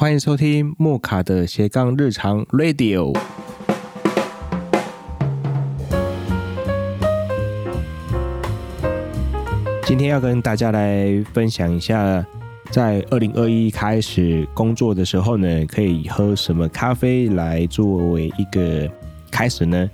欢迎收听莫卡的斜杠日常 Radio。今天要跟大家来分享一下，在二零二一开始工作的时候呢，可以喝什么咖啡来作为一个开始呢？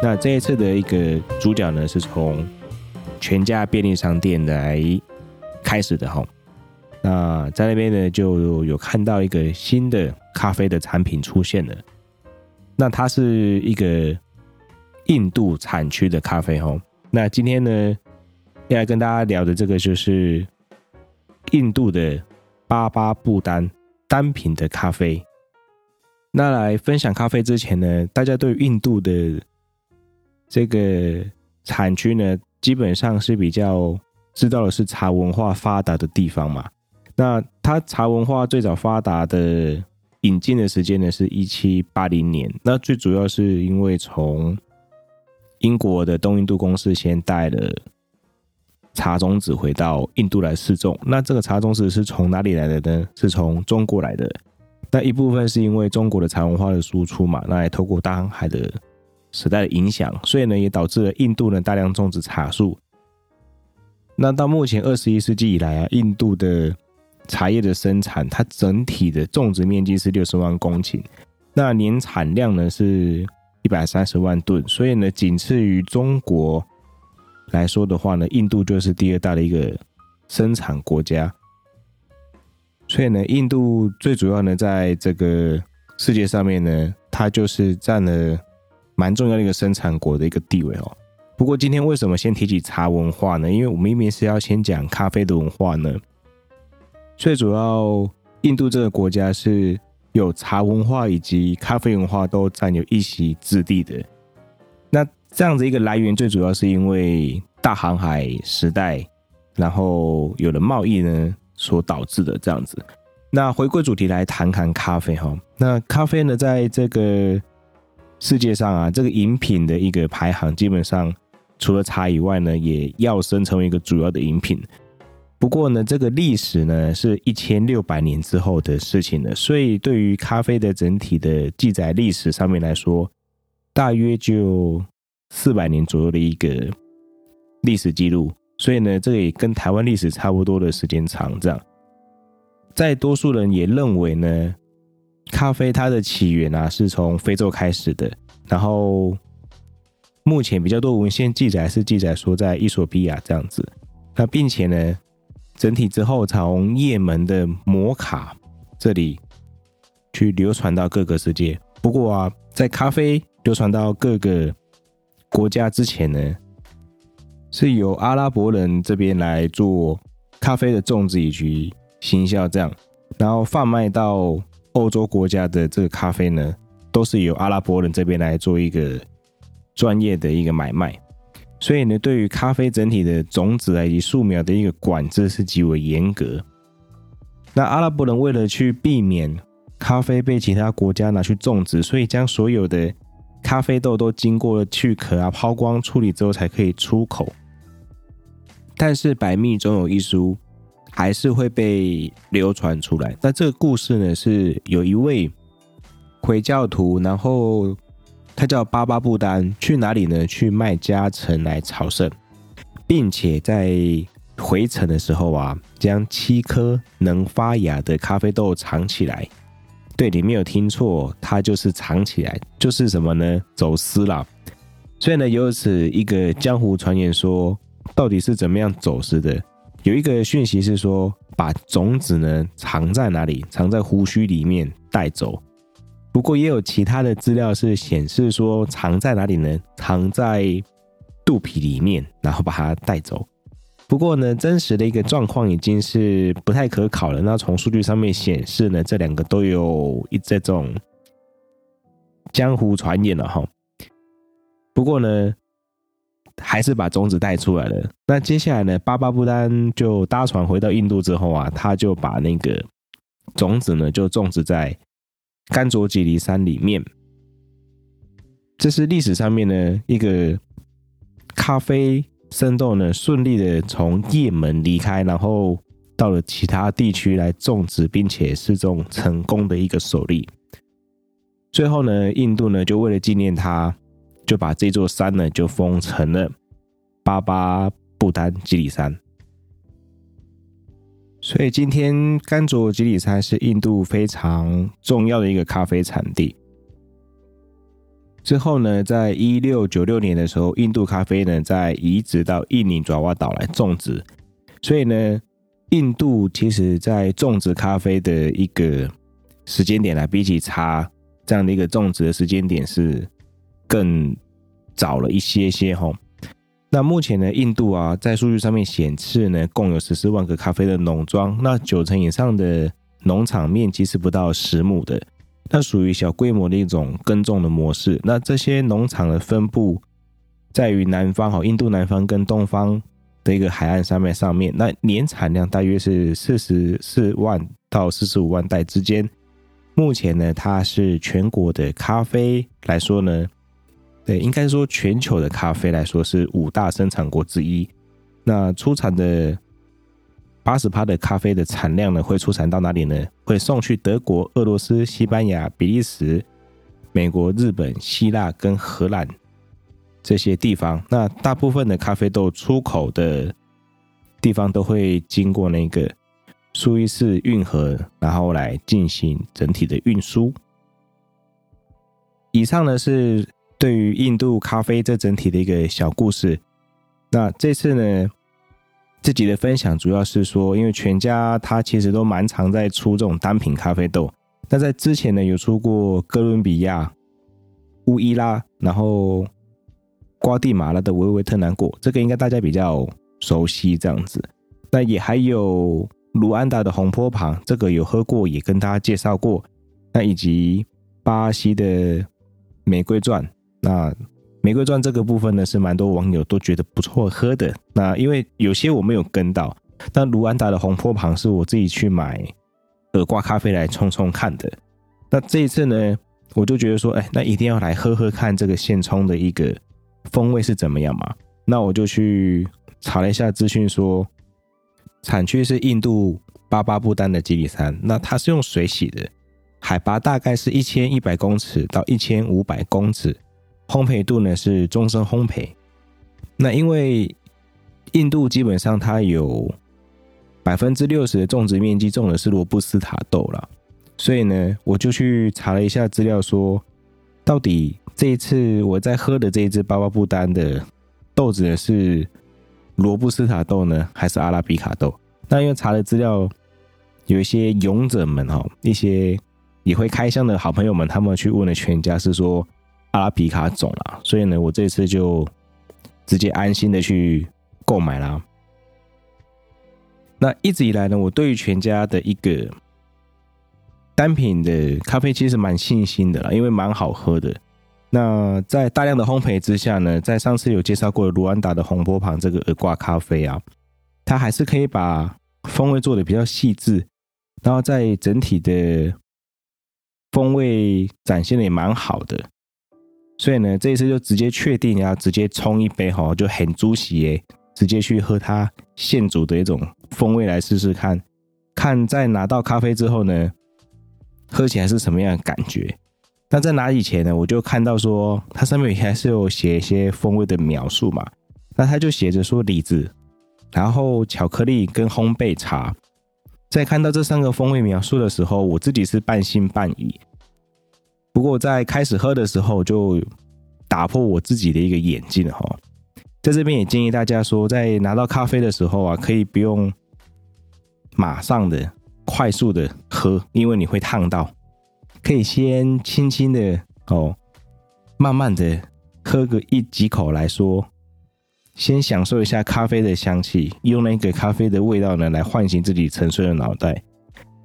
那这一次的一个主角呢，是从全家便利商店来开始的哈。那在那边呢，就有看到一个新的咖啡的产品出现了。那它是一个印度产区的咖啡哈。那今天呢，要来跟大家聊的这个就是印度的巴巴布丹单品的咖啡。那来分享咖啡之前呢，大家对印度的这个产区呢，基本上是比较知道的是茶文化发达的地方嘛。那它茶文化最早发达的引进的时间呢，是一七八零年。那最主要是因为从英国的东印度公司先带了茶种子回到印度来试种。那这个茶种子是从哪里来的呢？是从中国来的。那一部分是因为中国的茶文化的输出嘛，那也透过大航海的。时代的影响，所以呢，也导致了印度呢大量种植茶树。那到目前二十一世纪以来啊，印度的茶叶的生产，它整体的种植面积是六十万公顷，那年产量呢是一百三十万吨，所以呢，仅次于中国来说的话呢，印度就是第二大的一个生产国家。所以呢，印度最主要呢，在这个世界上面呢，它就是占了。蛮重要的一个生产国的一个地位哦。不过今天为什么先提起茶文化呢？因为我们明明是要先讲咖啡的文化呢。最主要，印度这个国家是有茶文化以及咖啡文化都占有一席之地的。那这样子一个来源，最主要是因为大航海时代，然后有了贸易呢所导致的这样子。那回归主题来谈谈咖啡哈。那咖啡呢，在这个世界上啊，这个饮品的一个排行，基本上除了茶以外呢，也要生成为一个主要的饮品。不过呢，这个历史呢是一千六百年之后的事情了，所以对于咖啡的整体的记载历史上面来说，大约就四百年左右的一个历史记录。所以呢，这个也跟台湾历史差不多的时间长。这样，在多数人也认为呢。咖啡它的起源啊，是从非洲开始的。然后目前比较多文献记载是记载说在伊索比亚这样子。那并且呢，整体之后从叶门的摩卡这里去流传到各个世界。不过啊，在咖啡流传到各个国家之前呢，是由阿拉伯人这边来做咖啡的种植以及行销这样，然后贩卖到。欧洲国家的这个咖啡呢，都是由阿拉伯人这边来做一个专业的一个买卖，所以呢，对于咖啡整体的种子以及树苗的一个管制是极为严格。那阿拉伯人为了去避免咖啡被其他国家拿去种植，所以将所有的咖啡豆都经过了去壳啊、抛光处理之后才可以出口。但是百密总有一疏。还是会被流传出来。那这个故事呢，是有一位回教徒，然后他叫巴巴布丹，去哪里呢？去麦加城来朝圣，并且在回程的时候啊，将七颗能发芽的咖啡豆藏起来。对，你没有听错，他就是藏起来，就是什么呢？走私了。所以呢，由此一个江湖传言说，到底是怎么样走私的？有一个讯息是说，把种子呢藏在哪里？藏在胡须里面带走。不过也有其他的资料是显示说，藏在哪里呢？藏在肚皮里面，然后把它带走。不过呢，真实的一个状况已经是不太可考了。那从数据上面显示呢，这两个都有一这种江湖传言了哈。不过呢。还是把种子带出来了。那接下来呢？巴巴布丹就搭船回到印度之后啊，他就把那个种子呢，就种植在甘卓吉尼山里面。这是历史上面呢一个咖啡生豆呢顺利的从叶门离开，然后到了其他地区来种植，并且是种成功的一个首例。最后呢，印度呢就为了纪念他，就把这座山呢就封成了巴巴布丹吉里山。所以今天甘卓吉里山是印度非常重要的一个咖啡产地。之后呢，在一六九六年的时候，印度咖啡呢在移植到印尼爪哇岛来种植。所以呢，印度其实在种植咖啡的一个时间点来比起茶这样的一个种植的时间点是更早了一些些哈。那目前呢，印度啊，在数据上面显示呢，共有十四万个咖啡的农庄，那九成以上的农场面积是不到十亩的，那属于小规模的一种耕种的模式。那这些农场的分布在于南方哈，印度南方跟东方的一个海岸上面上面，那年产量大约是四十四万到四十五万袋之间。目前呢，它是全国的咖啡来说呢，对，应该说全球的咖啡来说是五大生产国之一。那出产的八十趴的咖啡的产量呢，会出产到哪里呢？会送去德国、俄罗斯、西班牙、比利时、美国、日本、希腊跟荷兰这些地方。那大部分的咖啡豆出口的地方都会经过那个。苏伊士运河，然后来进行整体的运输。以上呢是对于印度咖啡这整体的一个小故事。那这次呢，自己的分享主要是说，因为全家他其实都蛮常在出这种单品咖啡豆。那在之前呢，有出过哥伦比亚、乌伊拉，然后瓜地马拉的维维特南果，这个应该大家比较熟悉这样子。那也还有。卢安达的红坡旁，这个有喝过，也跟大家介绍过。那以及巴西的玫瑰钻，那玫瑰钻这个部分呢，是蛮多网友都觉得不错喝的。那因为有些我没有跟到，但卢安达的红坡旁是我自己去买耳挂咖啡来冲冲看的。那这一次呢，我就觉得说，哎，那一定要来喝喝看这个现冲的一个风味是怎么样嘛。那我就去查了一下资讯说。产区是印度巴巴布丹的吉里山，那它是用水洗的，海拔大概是一千一百公尺到一千五百公尺，烘焙度呢是终身烘焙。那因为印度基本上它有百分之六十的种植面积种的是罗布斯塔豆了，所以呢，我就去查了一下资料说，到底这一次我在喝的这一支巴巴布丹的豆子呢是。罗布斯塔豆呢，还是阿拉比卡豆？那因为查了资料，有一些勇者们哈，一些也会开箱的好朋友们，他们去问了全家，是说阿拉比卡种啦。所以呢，我这次就直接安心的去购买啦。那一直以来呢，我对于全家的一个单品的咖啡其实蛮信心的啦，因为蛮好喝的。那在大量的烘焙之下呢，在上次有介绍过卢安达的红波旁这个耳挂咖啡啊，它还是可以把风味做得比较细致，然后在整体的风味展现的也蛮好的，所以呢，这一次就直接确定要直接冲一杯哈，就很猪喜耶，直接去喝它现煮的一种风味来试试看，看在拿到咖啡之后呢，喝起来是什么样的感觉。那在拿以前呢，我就看到说，它上面还是有写一些风味的描述嘛。那它就写着说李子，然后巧克力跟烘焙茶。在看到这三个风味描述的时候，我自己是半信半疑。不过在开始喝的时候，就打破我自己的一个眼镜哈。在这边也建议大家说，在拿到咖啡的时候啊，可以不用马上的快速的喝，因为你会烫到。可以先轻轻的哦，慢慢的喝个一几口来说，先享受一下咖啡的香气，用那个咖啡的味道呢来唤醒自己沉睡的脑袋。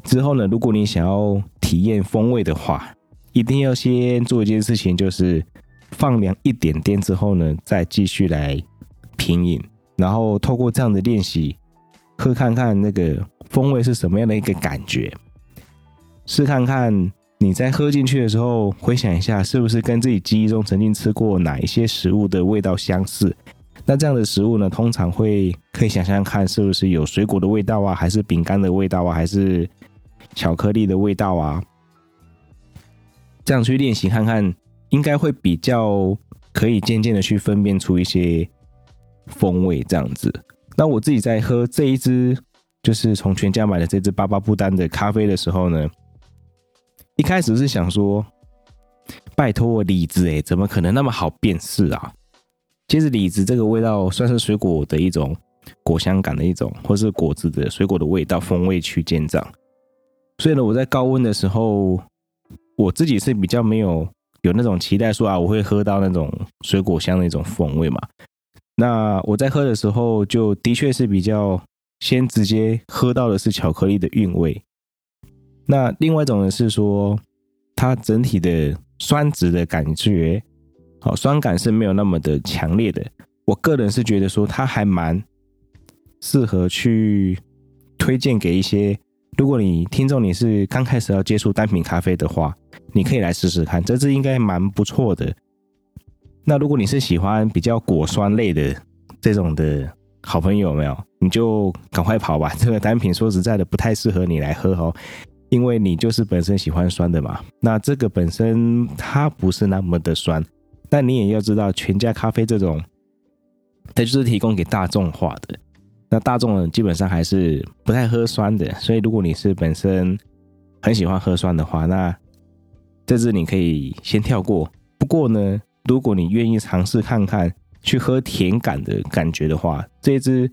之后呢，如果你想要体验风味的话，一定要先做一件事情，就是放凉一点点之后呢，再继续来品饮，然后透过这样的练习，喝看看那个风味是什么样的一个感觉，试看看。你在喝进去的时候，回想一下，是不是跟自己记忆中曾经吃过哪一些食物的味道相似？那这样的食物呢，通常会可以想象看，是不是有水果的味道啊，还是饼干的味道啊，还是巧克力的味道啊？这样去练习看看，应该会比较可以渐渐的去分辨出一些风味这样子。那我自己在喝这一支，就是从全家买的这支巴巴布丹的咖啡的时候呢，一开始是想说，拜托李子诶，怎么可能那么好辨识啊？其实李子这个味道算是水果的一种果香感的一种，或是果子的水果的味道风味区间这样。所以呢，我在高温的时候，我自己是比较没有有那种期待说啊，我会喝到那种水果香的一种风味嘛。那我在喝的时候，就的确是比较先直接喝到的是巧克力的韵味。那另外一种呢是说，它整体的酸质的感觉，好，酸感是没有那么的强烈的。我个人是觉得说，它还蛮适合去推荐给一些。如果你听众你是刚开始要接触单品咖啡的话，你可以来试试看，这支应该蛮不错的。那如果你是喜欢比较果酸类的这种的好朋友，没有？你就赶快跑吧，这个单品说实在的不太适合你来喝哦，因为你就是本身喜欢酸的嘛。那这个本身它不是那么的酸，但你也要知道，全家咖啡这种，它就是提供给大众化的。那大众呢，基本上还是不太喝酸的，所以如果你是本身很喜欢喝酸的话，那这支你可以先跳过。不过呢，如果你愿意尝试看看去喝甜感的感觉的话，这支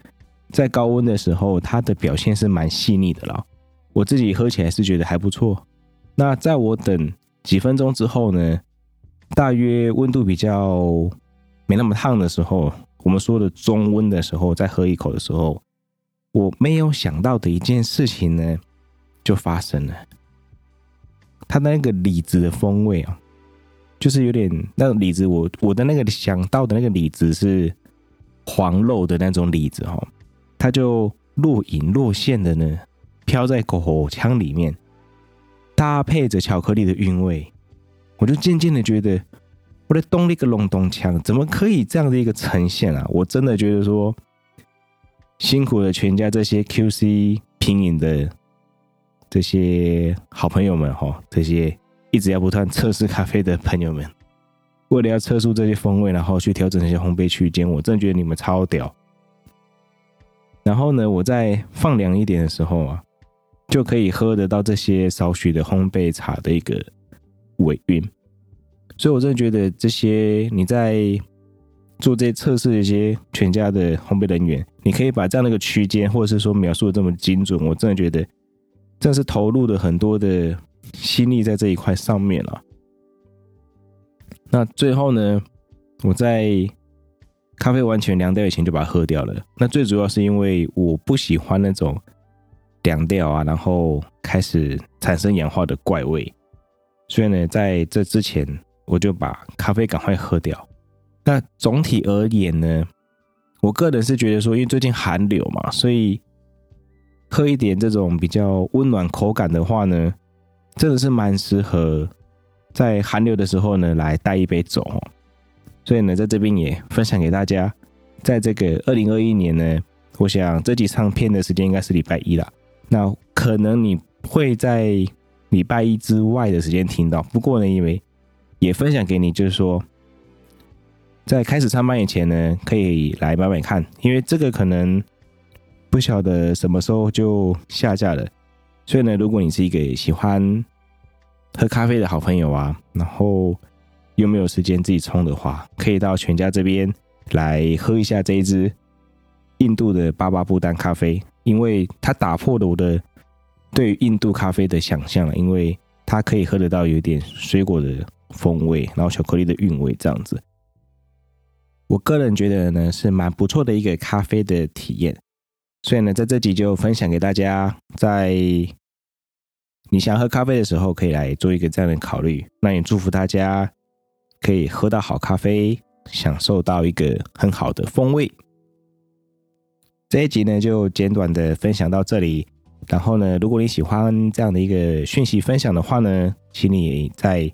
在高温的时候，它的表现是蛮细腻的了。我自己喝起来是觉得还不错。那在我等几分钟之后呢，大约温度比较没那么烫的时候。我们说的中温的时候，再喝一口的时候，我没有想到的一件事情呢，就发生了。它的那个李子的风味啊，就是有点那种李子，我我的那个想到的那个李子是黄肉的那种李子哈，它就若隐若现的呢，飘在口腔里面，搭配着巧克力的韵味，我就渐渐的觉得。我的动力个隆咚锵，怎么可以这样的一个呈现啊？我真的觉得说，辛苦了全家这些 QC 品饮的这些好朋友们哈，这些一直要不断测试咖啡的朋友们，为了要测出这些风味，然后去调整这些烘焙区间，我真的觉得你们超屌。然后呢，我再放凉一点的时候啊，就可以喝得到这些少许的烘焙茶的一个尾韵。所以，我真的觉得这些你在做这些测试的一些全家的烘焙人员，你可以把这样的一个区间，或者是说描述的这么精准，我真的觉得，真的是投入了很多的心力在这一块上面了。那最后呢，我在咖啡完全凉掉以前就把它喝掉了。那最主要是因为我不喜欢那种凉掉啊，然后开始产生氧化的怪味，所以呢，在这之前。我就把咖啡赶快喝掉。那总体而言呢，我个人是觉得说，因为最近寒流嘛，所以喝一点这种比较温暖口感的话呢，真的是蛮适合在寒流的时候呢来带一杯走。所以呢，在这边也分享给大家，在这个二零二一年呢，我想这集唱片的时间应该是礼拜一啦。那可能你会在礼拜一之外的时间听到，不过呢，因为也分享给你，就是说，在开始上班以前呢，可以来买买看，因为这个可能不晓得什么时候就下架了。所以呢，如果你是一个喜欢喝咖啡的好朋友啊，然后又没有时间自己冲的话，可以到全家这边来喝一下这一支印度的巴巴布丹咖啡，因为它打破了我的对于印度咖啡的想象了，因为它可以喝得到有点水果的。风味，然后巧克力的韵味这样子，我个人觉得呢是蛮不错的一个咖啡的体验，所以呢在这集就分享给大家，在你想喝咖啡的时候可以来做一个这样的考虑。那也祝福大家可以喝到好咖啡，享受到一个很好的风味。这一集呢就简短的分享到这里，然后呢如果你喜欢这样的一个讯息分享的话呢。请你在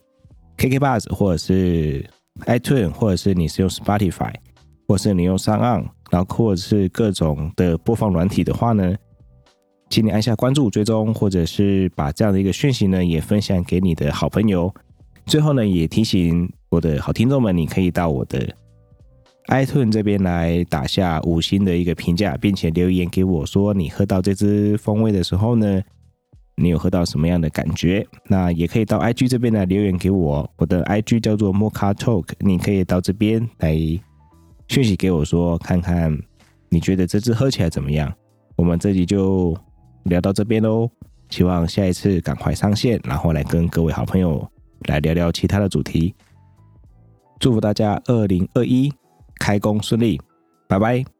KKBOX 或者是 iTunes，或者是你是用 Spotify，或者是你用 s o n 然后或者是各种的播放软体的话呢，请你按下关注、追踪，或者是把这样的一个讯息呢也分享给你的好朋友。最后呢，也提醒我的好听众们，你可以到我的 iTunes 这边来打下五星的一个评价，并且留言给我说你喝到这支风味的时候呢，你有喝到什么样的感觉？那也可以到 IG 这边来留言给我，我的 IG 叫做 Mocha Talk，你可以到这边来讯息给我说，看看你觉得这支喝起来怎么样？我们这集就聊到这边喽，希望下一次赶快上线，然后来跟各位好朋友。来聊聊其他的主题，祝福大家二零二一开工顺利，拜拜。